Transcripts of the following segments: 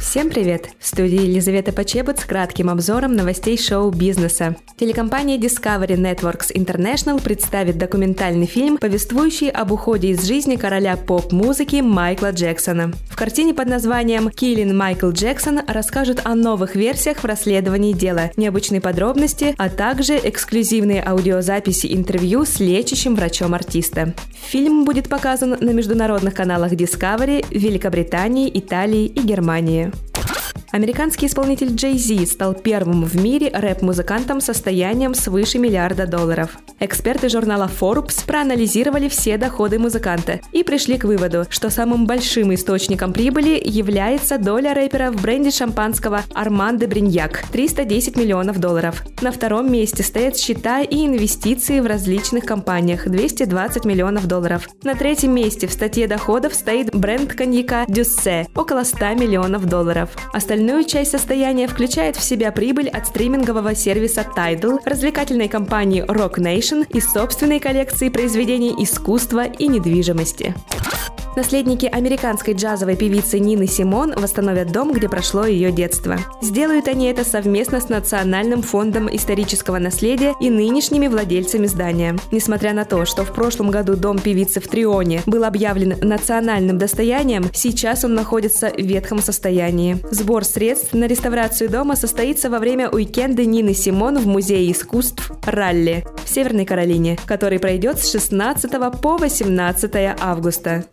Всем привет! В студии Елизавета Почебут с кратким обзором новостей шоу-бизнеса. Телекомпания Discovery Networks International представит документальный фильм, повествующий об уходе из жизни короля поп-музыки Майкла Джексона. В картине под названием «Killing Майкл Джексон» расскажут о новых версиях в расследовании дела, необычные подробности, а также эксклюзивные аудиозаписи интервью с лечащим врачом артиста. Фильм будет показан на международных каналах Discovery Великобритании, Италии и Германии. Американский исполнитель Джей Зи стал первым в мире рэп-музыкантом с состоянием свыше миллиарда долларов. Эксперты журнала Forbes проанализировали все доходы музыканта и пришли к выводу, что самым большим источником прибыли является доля рэпера в бренде шампанского Арман де Бриньяк – 310 миллионов долларов. На втором месте стоят счета и инвестиции в различных компаниях – 220 миллионов долларов. На третьем месте в статье доходов стоит бренд коньяка Дюссе – около 100 миллионов долларов. Остальные Остальную часть состояния включает в себя прибыль от стримингового сервиса Tidal, развлекательной компании Rock Nation и собственной коллекции произведений искусства и недвижимости. Наследники американской джазовой певицы Нины Симон восстановят дом, где прошло ее детство. Сделают они это совместно с Национальным фондом исторического наследия и нынешними владельцами здания. Несмотря на то, что в прошлом году дом певицы в Трионе был объявлен национальным достоянием, сейчас он находится в ветхом состоянии. Сбор средств на реставрацию дома состоится во время уикенда Нины Симон в Музее искусств «Ралли» в Северной Каролине, который пройдет с 16 по 18 августа.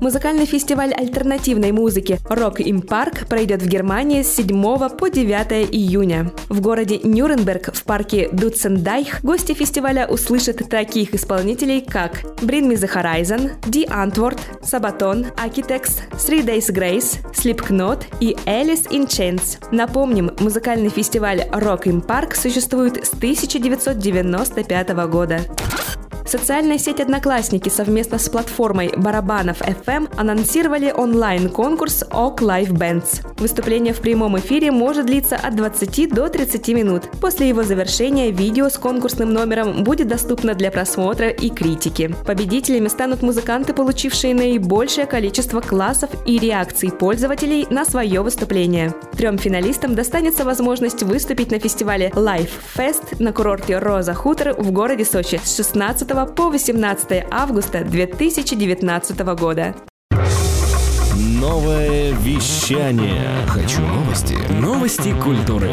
Музыкальный фестиваль альтернативной музыки Rock im Park пройдет в Германии с 7 по 9 июня. В городе Нюрнберг в парке Дутсендайх гости фестиваля услышат таких исполнителей, как Bring Me The Horizon, The Antwoord, Sabaton, Architects, Three Days Grace, Slipknot и Alice in Chains. Напомним, музыкальный фестиваль Rock im Park существует с 1995 года. Социальная сеть «Одноклассники» совместно с платформой «Барабанов FM» анонсировали онлайн-конкурс «ОК Live Bands». Выступление в прямом эфире может длиться от 20 до 30 минут. После его завершения видео с конкурсным номером будет доступно для просмотра и критики. Победителями станут музыканты, получившие наибольшее количество классов и реакций пользователей на свое выступление. Трем финалистам достанется возможность выступить на фестивале Live Fest на курорте Роза Хутор в городе Сочи с 16 по 18 августа 2019 года. Новое вещание. Хочу новости. Новости культуры.